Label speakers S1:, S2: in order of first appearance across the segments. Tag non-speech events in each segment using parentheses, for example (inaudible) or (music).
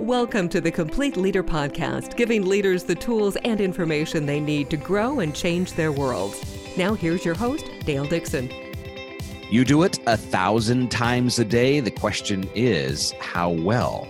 S1: Welcome to the Complete Leader Podcast, giving leaders the tools and information they need to grow and change their worlds. Now, here's your host, Dale Dixon.
S2: You do it a thousand times a day. The question is, how well?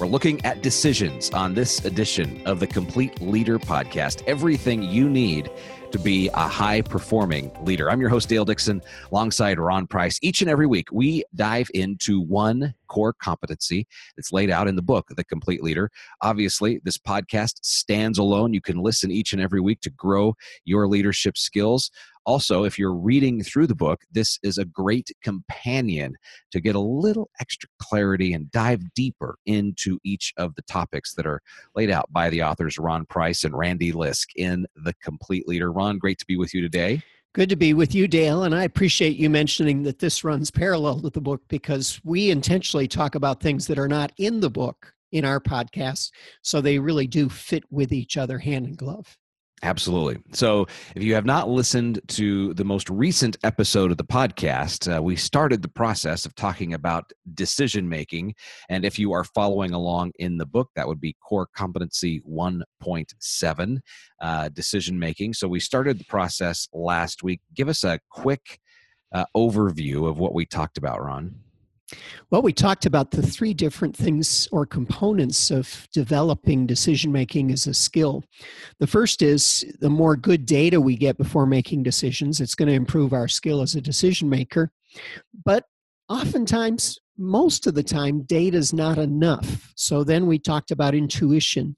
S2: We're looking at decisions on this edition of the Complete Leader Podcast. Everything you need to be a high performing leader. I'm your host, Dale Dixon, alongside Ron Price. Each and every week, we dive into one core competency that's laid out in the book, The Complete Leader. Obviously, this podcast stands alone. You can listen each and every week to grow your leadership skills. Also, if you're reading through the book, this is a great companion to get a little extra clarity and dive deeper into each of the topics that are laid out by the authors Ron Price and Randy Lisk in The Complete Leader. Ron, great to be with you today.
S3: Good to be with you, Dale. And I appreciate you mentioning that this runs parallel with the book because we intentionally talk about things that are not in the book in our podcast. So they really do fit with each other hand in glove.
S2: Absolutely. So, if you have not listened to the most recent episode of the podcast, uh, we started the process of talking about decision making. And if you are following along in the book, that would be Core Competency 1.7 uh, decision making. So, we started the process last week. Give us a quick uh, overview of what we talked about, Ron.
S3: Well, we talked about the three different things or components of developing decision making as a skill. The first is the more good data we get before making decisions, it's going to improve our skill as a decision maker. But oftentimes, most of the time, data is not enough. So then we talked about intuition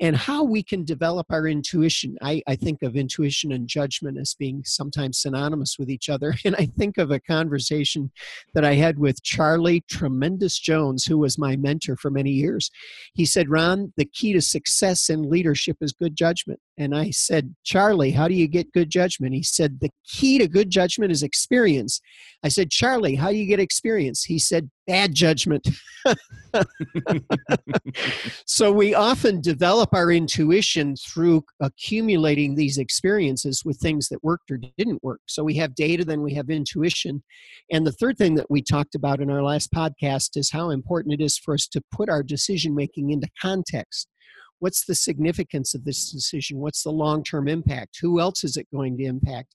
S3: and how we can develop our intuition. I, I, think of intuition and judgment as being sometimes synonymous with each other. (laughs) And I think of a conversation that I had with Charlie Tremendous Jones, who was my mentor for many years. He said, Ron, the key to success in leadership is good judgment. And I said, Charlie, how do you get good judgment? He said, the key to good judgment is experience. I said, Charlie, how do you get experience? He said, bad judgment. so we often develop our intuition through accumulating these experiences with things that worked or didn't work. So we have data, then we have intuition. And the third thing that we talked about in our last podcast is how important it is for us to put our decision making into context. What's the significance of this decision? What's the long term impact? Who else is it going to impact?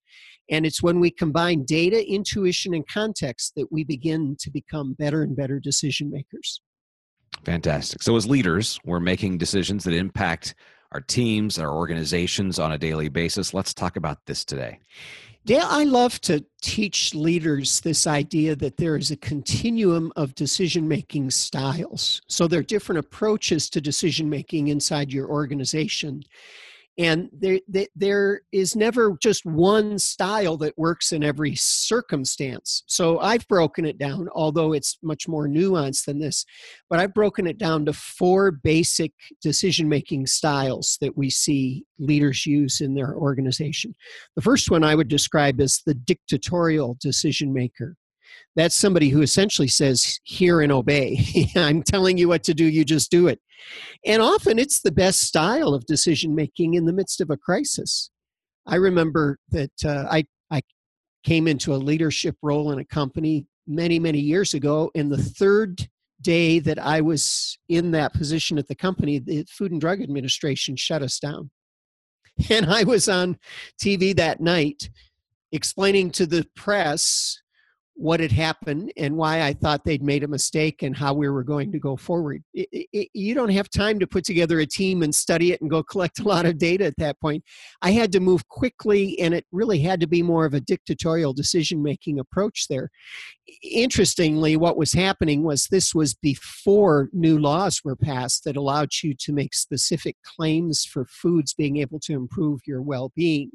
S3: And it's when we combine data, intuition, and context that we begin to become better and better decision makers.
S2: Fantastic. So, as leaders, we're making decisions that impact our teams, our organizations on a daily basis. Let's talk about this today.
S3: Dale, I love to teach leaders this idea that there is a continuum of decision making styles. So there are different approaches to decision making inside your organization and there, there is never just one style that works in every circumstance. So i've broken it down although it's much more nuanced than this but i've broken it down to four basic decision making styles that we see leaders use in their organization. The first one i would describe as the dictatorial decision maker that's somebody who essentially says, Hear and obey. (laughs) I'm telling you what to do, you just do it. And often it's the best style of decision making in the midst of a crisis. I remember that uh, I, I came into a leadership role in a company many, many years ago, and the third day that I was in that position at the company, the Food and Drug Administration shut us down. And I was on TV that night explaining to the press what had happened and why I thought they'd made a mistake and how we were going to go forward. It, it, you don't have time to put together a team and study it and go (laughs) collect a lot of data at that point. I had to move quickly, and it really had to be more of a dictatorial decision making approach there. Interestingly, what was happening was this was before new laws were passed that allowed you to make specific claims for foods being able to improve your well being.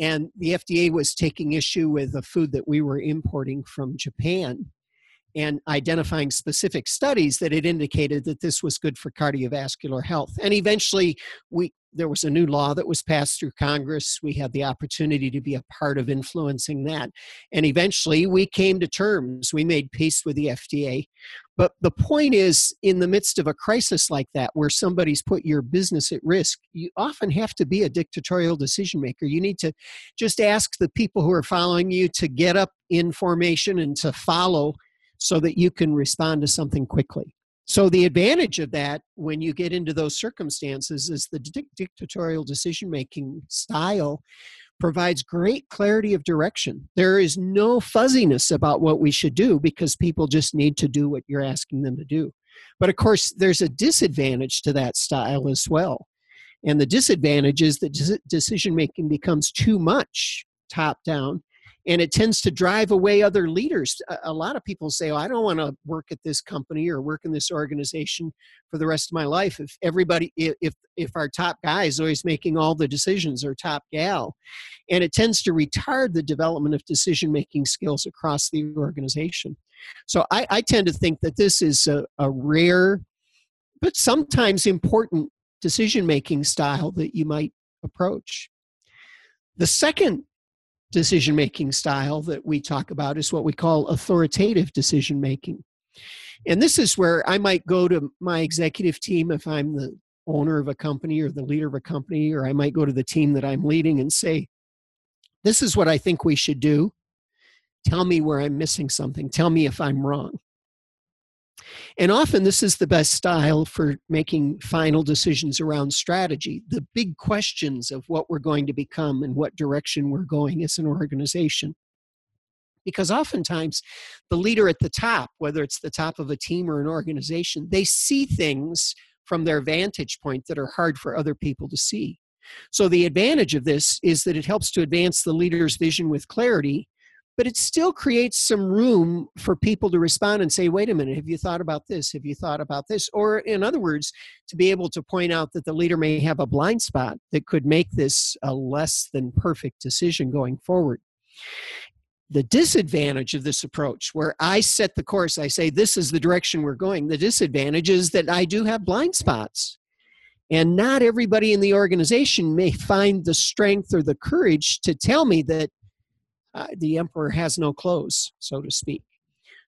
S3: And the FDA was taking issue with the food that we were importing from Japan and identifying specific studies that had indicated that this was good for cardiovascular health. And eventually, we there was a new law that was passed through Congress. We had the opportunity to be a part of influencing that. And eventually, we came to terms. We made peace with the FDA. But the point is, in the midst of a crisis like that, where somebody's put your business at risk, you often have to be a dictatorial decision maker. You need to just ask the people who are following you to get up in formation and to follow so that you can respond to something quickly. So, the advantage of that when you get into those circumstances is the dictatorial decision making style provides great clarity of direction. There is no fuzziness about what we should do because people just need to do what you're asking them to do. But of course, there's a disadvantage to that style as well. And the disadvantage is that decision making becomes too much top down and it tends to drive away other leaders. A, lot of people say, oh, I don't want to work at this company or work in this organization for the rest of my life. If everybody, if, if our top guy is always making all the decisions or top gal, and it tends to retard the development of decision making skills across the organization. So I, I, tend to think that this is a, a rare, but sometimes important decision making style that you might approach. The second decision making style that we talk about is what we call authoritative decision making. And this is where I might go to my executive team if I'm the owner of a company or the leader of a company, or I might go to the team that I'm leading and say, This is what I think we should do. Tell me where I'm missing something. Tell me if I'm wrong. And often, this is the best style for making final decisions around strategy, the big questions of what we're going to become and what direction we're going as an organization. Because oftentimes, the leader at the top, whether it's the top of a team or an organization, they see things from their vantage point that are hard for other people to see. So, the advantage of this is that it helps to advance the leader's vision with clarity but it still creates some room for people to respond and say, wait a minute, have you thought about this? Have you thought about this? Or, in other words, to be able to point out that the leader may have a blind spot that could make this a less than perfect decision going forward. The disadvantage of this approach, where I set the course, I say, this is the direction we're going, the disadvantage is that I do have blind spots. And not everybody in the organization may find the strength or the courage to tell me that uh, the emperor has no clothes, so to speak.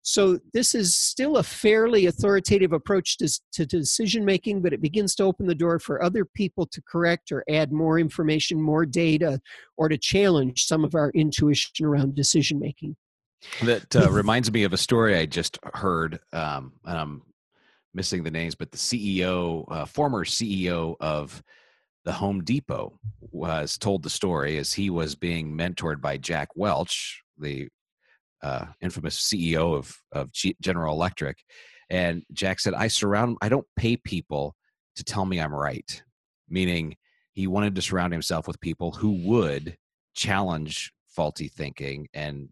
S3: So this is still a fairly authoritative approach to, to decision making, but it begins to open the door for other people to correct or add more information, more data, or to challenge some of our intuition around decision making.
S2: That uh, reminds me of a story I just heard, um, and I'm missing the names, but the CEO, uh, former CEO of the Home Depot was told the story as he was being mentored by Jack Welch, the uh, infamous CEO of of G- General Electric, and Jack said, "I surround. I don't pay people to tell me I'm right." Meaning, he wanted to surround himself with people who would challenge faulty thinking and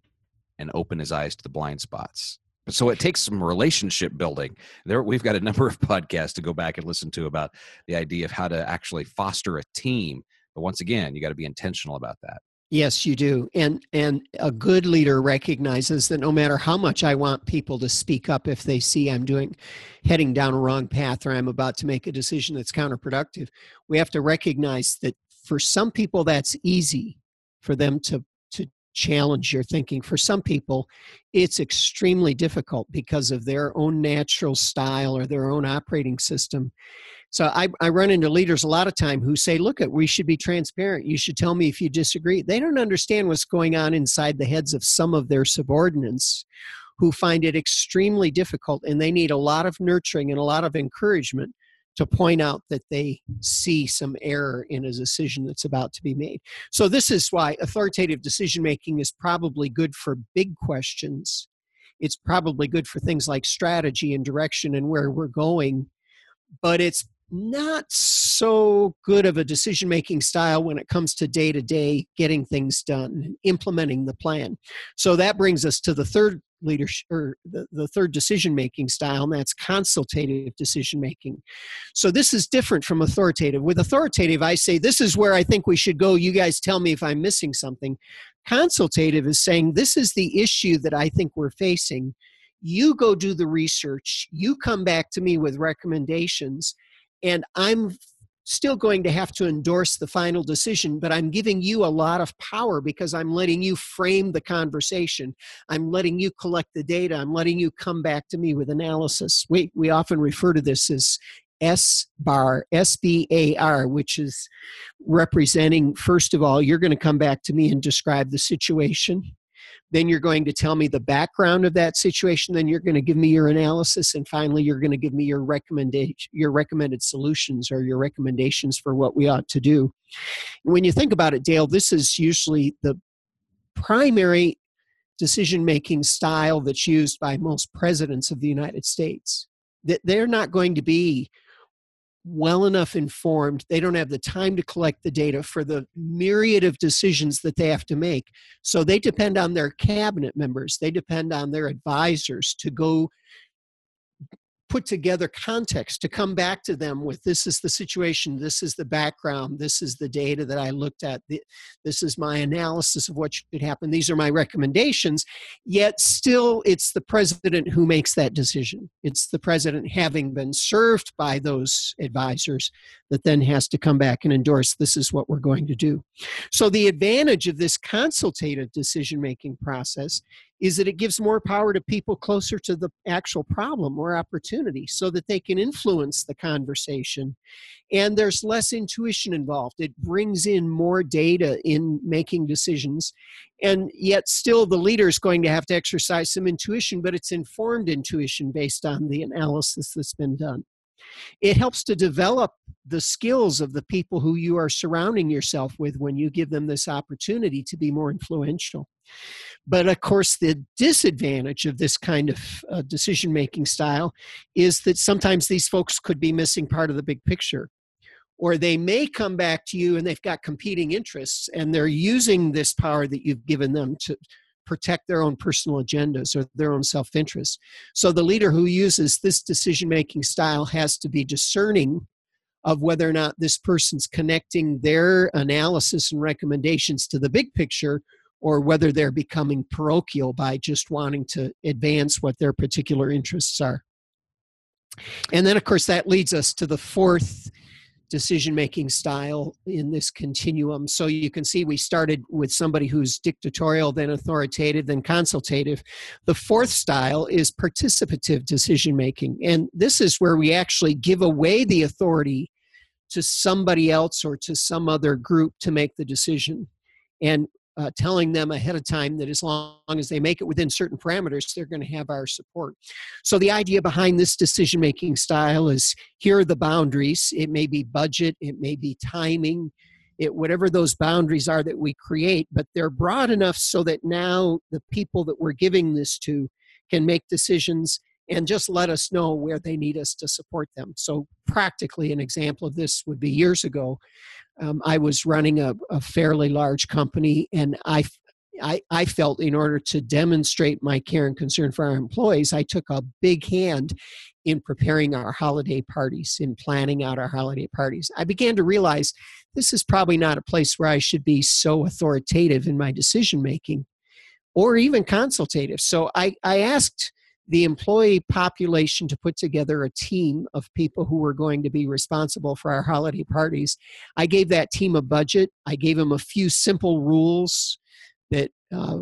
S2: and open his eyes to the blind spots so it takes some relationship building. There we've got a number of (laughs) podcasts to go back and listen to about the idea of how to actually foster a team. But once again you got to be intentional about that.
S3: Yes you do. And and a good leader recognizes that no matter how much i want people to speak up if they see i'm doing heading down a wrong path or i'm about to make a decision that's counterproductive we have to recognize that for some people that's easy for them to challenge your thinking. For some people, it's extremely difficult because of their own natural style or their own operating system. So I, I run into leaders a lot of time who say, look, at we should be transparent. You should tell me if you disagree. They don't understand what's going on inside the heads of some of their subordinates who find it extremely difficult and they need a lot of nurturing and a lot of encouragement to point out that they see some error in a decision that's about to be made. So, this is why authoritative decision making is probably good for big questions. It's probably good for things like strategy and direction and where we're going, but it's not so good of a decision making style when it comes to day to day getting things done, implementing the plan. So that brings us to the third leadership or the, the third decision making style and that's consultative decision making so this is different from authoritative. With authoritative i say this is where i think we should go. You guys tell me if i'm missing something. Consultative is saying this is the issue that i think we're facing. You go do the research. You come back to me with recommendations and i'm still going to have to endorse the final decision, but I'm giving you a lot of power because I'm letting you frame the conversation. I'm letting you collect the data. I'm letting you come back to me with analysis. We, we often refer to this as S bar, S B A R, which is representing, first of all, you're going to come back to me and describe the situation. Then you're going to tell me the background of that situation then you're going to give me your analysis and finally you're going to give me your recommendation your recommended solutions or your recommendations for what we ought to do. When you think about it dale this is usually the primary decision making style that's used by most presidents of the united states. That they're not going to be well enough informed. They don't have the time to collect the data for the myriad of decisions that they have to make. So they depend on their cabinet members, they depend on their advisors to go put together context to come back to them with this is the situation this is the background this is the data that i looked at this is my analysis of what should happen. These are my recommendations. Yet still it's the president who makes that decision. It's the president having been served by those advisors that then has to come back and endorse this is what we're going to do. So the advantage of this consultative decision making process is that it gives more power to people closer to the actual problem or opportunity so that they can influence the conversation. And there's less intuition involved. It brings in more data in making decisions. And yet still the leader is going to have to exercise some intuition but it's informed intuition based on the analysis that's been done it helps to develop the skills of the people who you are surrounding yourself with when you give them this opportunity to be more influential. But of course, the disadvantage of this kind of uh, decision making style is that sometimes these folks could be missing part of the big picture. Or they may come back to you and they've got competing interests and they're using this power that you've given them to, protect their own personal agendas or their own self interest. So the leader who uses this decision making style has to be discerning of whether or not this person's connecting their analysis and recommendations to the big picture or whether they're becoming parochial by just wanting to advance what their particular interests are. And then, of course, that leads us to the fourth decision making style in this continuum. So you can see we started with somebody who's dictatorial, then authoritative, then consultative. The fourth style is participative decision making. And this is where we actually give away the authority to somebody else or to some other group to make the decision. And uh, telling them ahead of time that as long as they make it within certain parameters, they're going to have our support. So, the idea behind this decision making style is here are the boundaries. It may be budget, it may be timing, it, whatever those boundaries are that we create, but they're broad enough so that now the people that we're giving this to can make decisions and just let us know where they need us to support them. So, practically, an example of this would be years ago um, I was running a, a, fairly large company, and I, I, I felt in order to demonstrate my care and concern for our employees, I took a big hand in preparing our holiday parties, in planning out our holiday parties. I began to realize this is probably not a place where I should be so authoritative in my decision making or even consultative. So I, I asked the employee population to put together a team of people who were going to be responsible for our holiday parties. I gave that team a budget. I gave them a few simple rules that uh,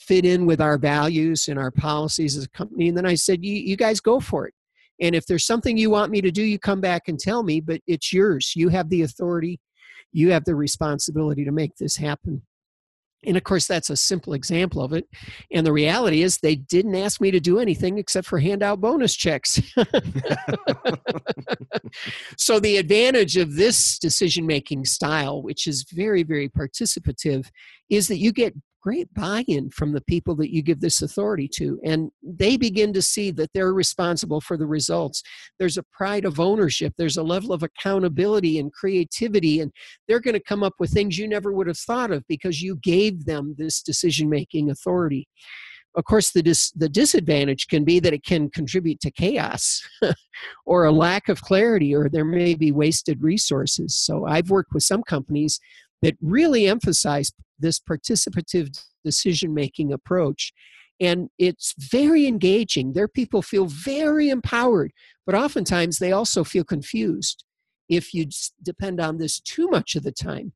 S3: fit in with our values and our policies as a company. And then I said, you guys go for it. And if there's something you want me to do, you come back and tell me, but it's yours. You have the authority, you have the responsibility to make this happen. And of course, that's a simple example of it. And the reality is, they didn't ask me to do anything except for hand out bonus checks. (laughs) so, the advantage of this decision making style, which is very, very participative, is that you get great buy in from the people that you give this authority to. And they begin to see that they're responsible for the results. There's a pride of ownership, there's a level of accountability and creativity, and they're going to come up with things you never would have thought of because you gave them this decision making authority. Of course, the, dis- the disadvantage can be that it can contribute to chaos (laughs) or a lack of clarity, or there may be wasted resources. So, I've worked with some companies that really emphasize this participative decision making approach. And it's very engaging. Their people feel very empowered, but oftentimes they also feel confused if you depend on this too much of the time.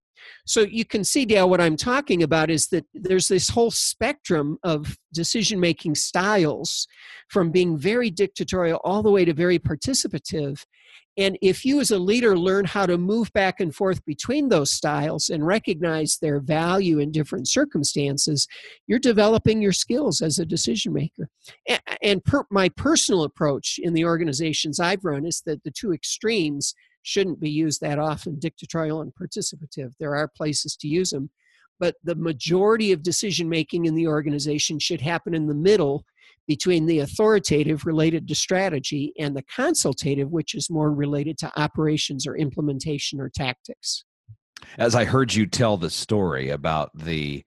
S3: So you can see, Dale, what I'm talking about is that there's this whole spectrum of decision making styles from being very dictatorial all the way to very participative. And if you, as a leader, learn how to move back and forth between those styles and recognize their value in different circumstances, you're developing your skills as a decision maker. And per, my personal approach in the organizations I've run is that the two extremes shouldn't be used that often dictatorial and participative. There are places to use them, but the majority of decision making in the organization should happen in the middle between the authoritative related to strategy and the consultative, which is more related to operations or implementation or tactics.
S2: As I heard you tell the story about the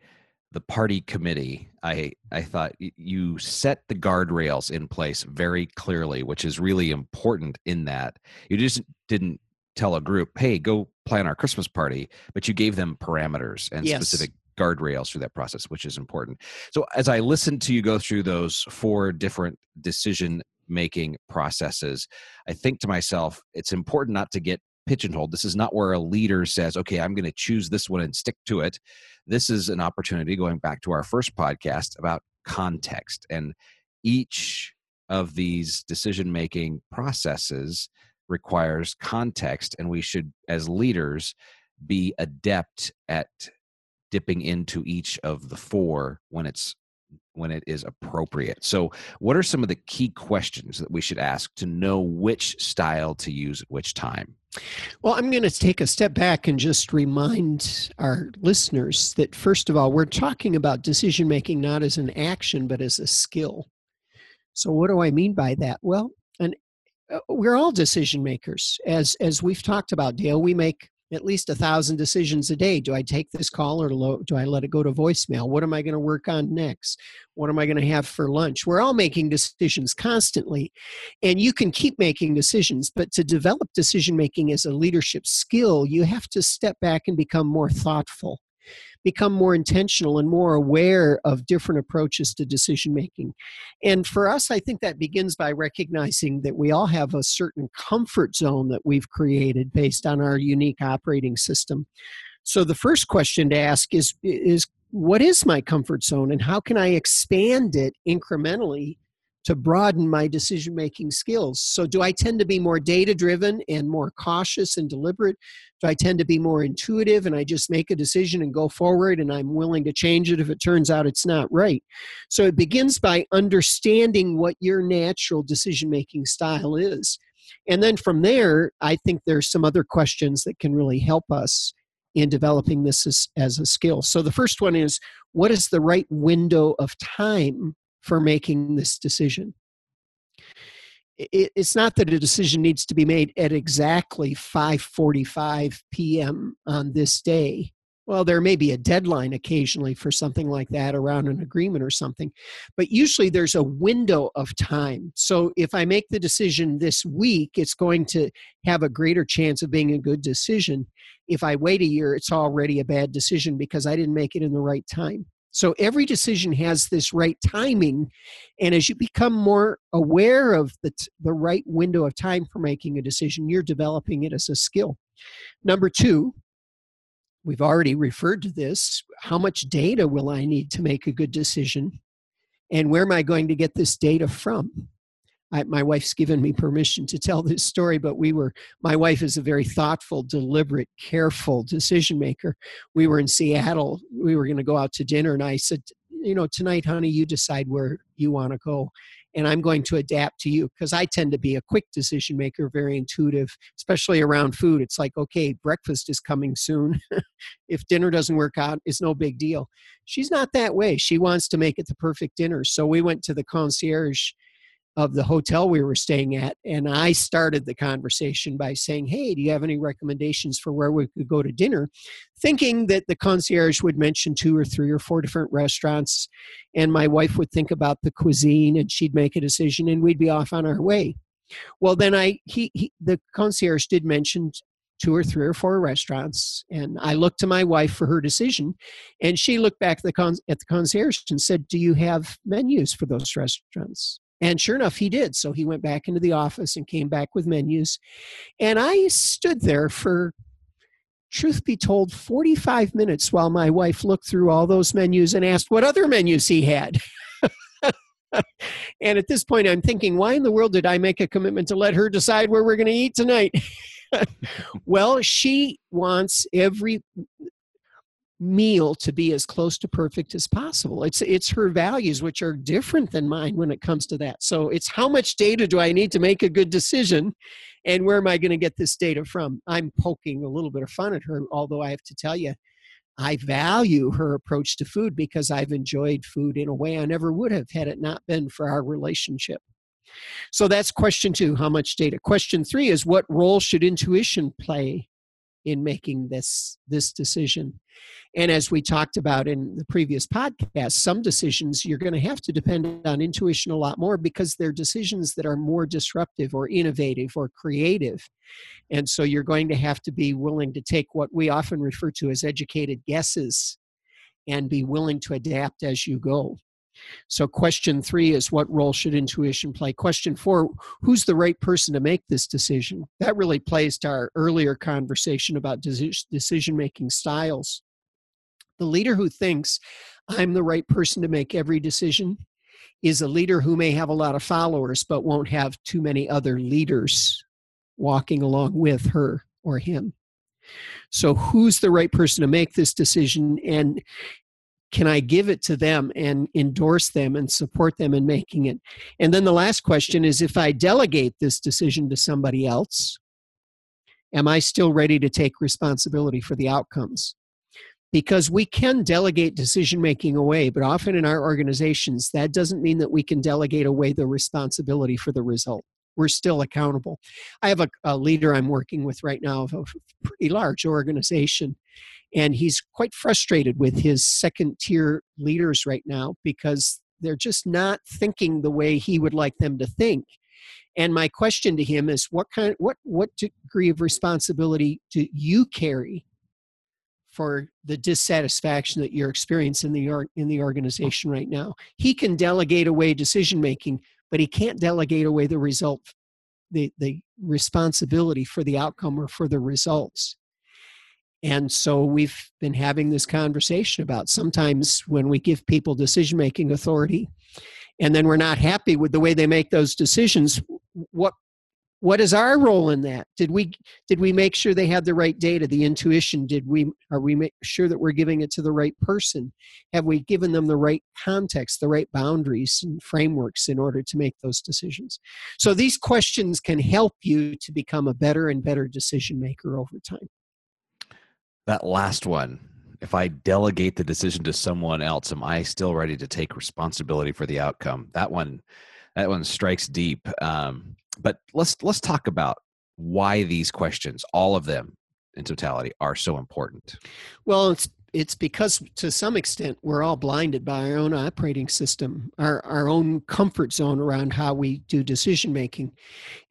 S2: the party committee, I I thought you set the guardrails in place very clearly, which is really important in that you just didn't tell a group, "Hey, go plan our Christmas party," but you gave them parameters and yes. specific guardrails through that process, which is important. So, as I listened to you go through those four different decision making processes, I think to myself, it's important not to get pigeonholed. This is not where a leader says, okay, I'm going to choose this one and stick to it. This is an opportunity, going back to our first podcast, about context. And each of these decision making processes requires context and we should as leaders be adept at dipping into each of the four when it's when it is appropriate. So, what are some of the key questions that we should ask to know which style to use at which time?
S3: Well, I'm going to take a step back and just remind our listeners that, first of all, we're talking about decision making not as an action, but as a skill. So, what do I mean by that? Well, an uh, we're all decision makers as as we've talked about dale we make at least a thousand decisions a day. Do i take this call or do i let it go to voicemail? What am i going to work on next? What am i going to have for lunch? We're all making decisions constantly and you can keep making decisions but to develop decision making as a leadership skill you have to step back and become more thoughtful become more intentional and more aware of different approaches to decision making. And for us, I think that begins by recognizing that we all have a certain comfort zone that we've created based on our unique operating system. So the first question to ask is is what is my comfort zone and how can I expand it incrementally to broaden my decision making skills. So, do I tend to be more data driven and more cautious and deliberate? Do I tend to be more intuitive and I just make a decision and go forward and I'm willing to change it if it turns out it's not right? So, it begins by understanding what your natural decision making style is. And then from there, I think there's some other questions that can really help us in developing this as, as a skill. So, the first one is what is the right window of time for making this decision. it's not that a decision needs to be made at exactly 5:45 p.m. on this day. Well, there may be a deadline occasionally for something like that around an agreement or something, but usually there's a window of time. So if I make the decision this week, it's going to have a greater chance of being a good decision. If I wait a year, it's already a bad decision because I didn't make it in the right time. So every decision has this right timing. And as you become more aware of the, the right window of time for making a decision, you're developing it as a skill. Number two, we've already referred to this how much data will I need to make a good decision? And where am I going to get this data from? I, my wife's given me permission to tell this story, but we were, my wife is a very thoughtful, deliberate, careful decision maker. We were in Seattle. We were going to go out to dinner, and I said, You know, tonight, honey, you decide where you want to go. And I'm going to adapt to you because I tend to be a quick decision maker, very intuitive, especially around food. It's like, okay, breakfast is coming soon. (laughs) if dinner doesn't work out, it's no big deal. She's not that way. She wants to make it the perfect dinner. So we went to the concierge of the hotel we were staying at. And I started the conversation by saying, Hey, do you have any recommendations for where we could go to dinner? Thinking that the concierge would mention two or three or four different restaurants. And my wife would think about the cuisine and she'd make a decision and we'd be off on our way. Well, then I, he, he the concierge did mention two or three or four restaurants and i looked to my wife for her decision and she looked back at the, con- at the concierge and said do you have menus for those restaurants and sure enough, he did. So he went back into the office and came back with menus. And I stood there for truth be told, 45 minutes while my wife looked through all those menus and asked what other menus he had. (laughs) and at this point, I'm thinking, why in the world did I make a commitment to let her decide where we're going to eat tonight? (laughs) well, she wants every meal to be as close to perfect as possible. It's it's her values which are different than mine when it comes to that. So it's how much data do I need to make a good decision and where am I going to get this data from? I'm poking a little bit of fun at her although I have to tell you I value her approach to food because I've enjoyed food in a way I never would have had it not been for our relationship. So that's question 2, how much data? Question 3 is what role should intuition play in making this this decision. And as we talked about in the previous podcast some decisions you're going to have to depend on intuition a lot more because they're decisions that are more disruptive or innovative or creative. And so you're going to have to be willing to take what we often refer to as educated guesses and be willing to adapt as you go so, question three is what role should intuition play? Question four, who's the right person to make this decision? That really plays to our earlier conversation about decision making styles. The leader who thinks I'm the right person to make every decision is a leader who may have a lot of followers but won't have too many other leaders walking along with her or him. So, who's the right person to make this decision? And can I give it to them and endorse them and support them in making it? And then the last question is if I delegate this decision to somebody else, am I still ready to take responsibility for the outcomes? Because we can delegate decision making away, but often in our organizations, that doesn't mean that we can delegate away the responsibility for the result. We're still accountable. I have a, a leader I'm working with right now of a pretty large organization, and he's quite frustrated with his second tier leaders right now because they're just not thinking the way he would like them to think. And my question to him is what kind what what degree of responsibility do you carry for the dissatisfaction that you're experiencing in the in the organization right now? He can delegate away decision making, but he can't delegate away the result the the responsibility for the outcome or for the results. And so we've been having this conversation about sometimes when we give people decision making authority and then we're not happy with the way they make those decisions, what what is our role in that? Did we did we make sure they had the right data the intuition? Did we are we make sure that we're giving it to the right person? Have we given them the right context the right boundaries and frameworks in order to make those decisions? So these questions can help you to become a better and better decision maker over time
S2: that last one if i delegate the decision to someone else am i still ready to take responsibility for the outcome? That one that one strikes deep. Um, but let's let's talk about why these questions all of them in totality are so important.
S3: Well it's it's because to some extent we're all blinded by our own operating system our, our own comfort zone around how we do decision making.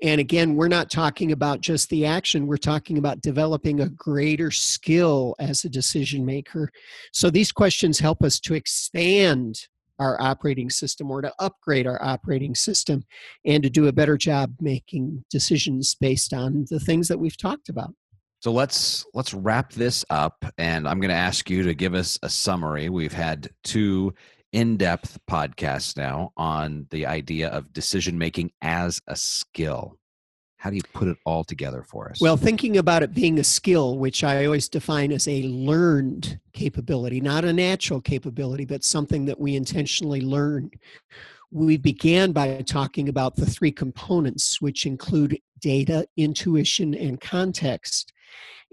S3: And again we're not talking about just the action we're talking about developing a greater skill as a decision maker. So these questions help us to expand our operating system or to upgrade our operating system and to do a better job making decisions based on the things that we've talked about
S2: so let's let's wrap this up, and I'm going to ask you to give us a summary. We've had two in-depth podcasts now on the idea of decision making as a skill. How do you put it all together for us?
S3: Well, thinking about it being a skill, which I always define as a learned capability, not a natural capability, but something that we intentionally learn. We began by talking about the three components, which include data, intuition, and context.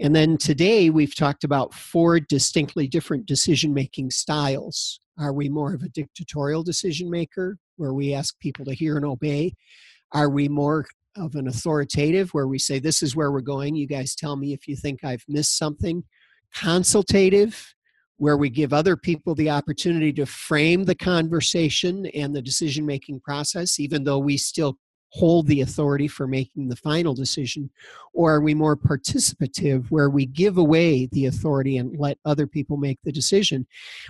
S3: And then today we've talked about four distinctly different decision making styles. Are we more of a dictatorial decision maker where we ask people to hear and obey? Are we more of an authoritative where we say, This is where we're going? You guys tell me if you think I've missed something. Consultative, where we give other people the opportunity to frame the conversation and the decision making process, even though we still hold the authority for making the final decision? Or are we more participative where we give away the authority and let other people make the decision?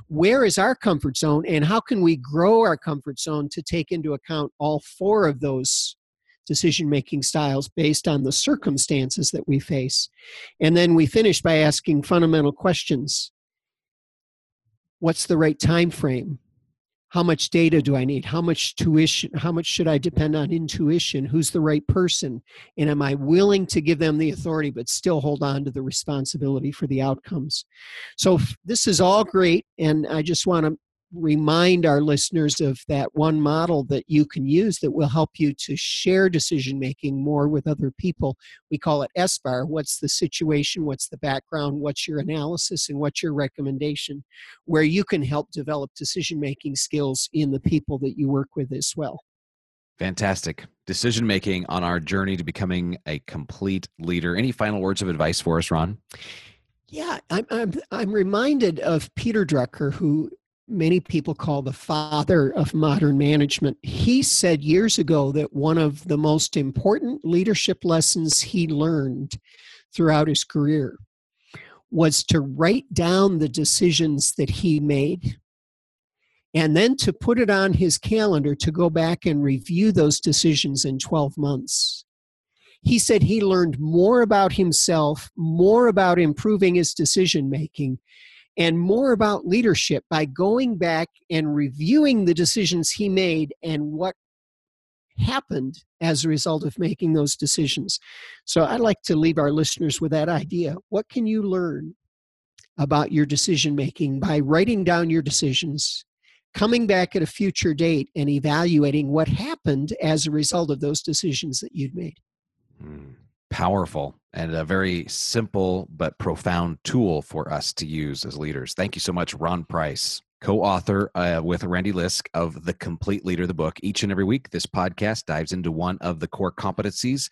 S3: Where is our comfort zone and how can we grow our comfort zone to take into account all four of those decision making styles based on the circumstances that we face. And then we finish by asking fundamental questions What's the right time frame? How much data do i need? How much tuition how much should i depend on intuition? Who's the right person? And am i willing to give them the authority but still hold on to the responsibility for the outcomes? So this is all great and i just want to remind our listeners of that one model that you can use that will help you to share decision making more with other people. We call it SBAR. What's the situation? What's the background? What's your analysis? And what's your recommendation? Where you can help develop decision making skills in the people that you work with as well.
S2: Fantastic. Decision making on our journey to becoming a complete leader. Any final words of advice for us, Ron?
S3: Yeah, I'm, I'm, I'm reminded of Peter Drucker, who many people call the father of modern management. He said years ago that one of the most important leadership lessons he learned throughout his career was to write down the decisions that he made and then to put it on his calendar to go back and review those decisions in 12 months. He said he learned more about himself, more about improving his decision making and more about leadership by going back and reviewing the decisions he made and what happened as a result of making those decisions. So I'd like to leave our listeners with that idea. What can you learn about your decision making by writing down your decisions, coming back at a future date and evaluating what happened as a result of those decisions that you'd made?
S2: Mm powerful and a very simple but profound tool for us to use as leaders. Thank you so much, Ron Price, co author uh, with Randy Lisk of The Complete Leader, the book. Each and every week, this podcast dives into one of the core competencies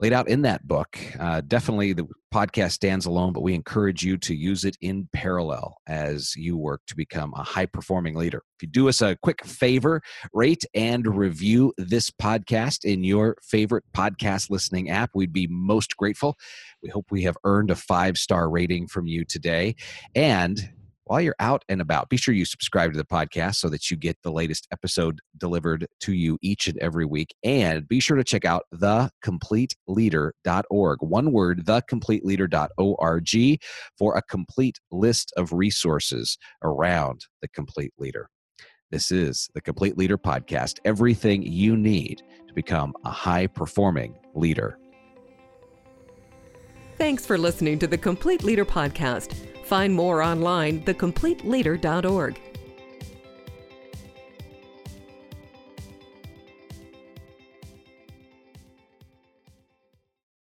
S2: laid out in that book. Uh, definitely the podcast stands alone, but we encourage you to use it in parallel as you work to become a high performing leader. If you do us a quick favor, rate and review this podcast in your favorite podcast listening app, we'd be most grateful. We hope we have earned a five star rating from you today. And while you're out and about, be sure you subscribe to the podcast so that you get the latest episode delivered to you each and every week. And be sure to check out thecompleteleader.org. One word, thecompleteleader.org for a complete list of resources around the complete leader. This is the Complete Leader Podcast everything you need to become a high performing leader.
S1: Thanks for listening to the Complete Leader Podcast. Find more online, thecompleteleader.org.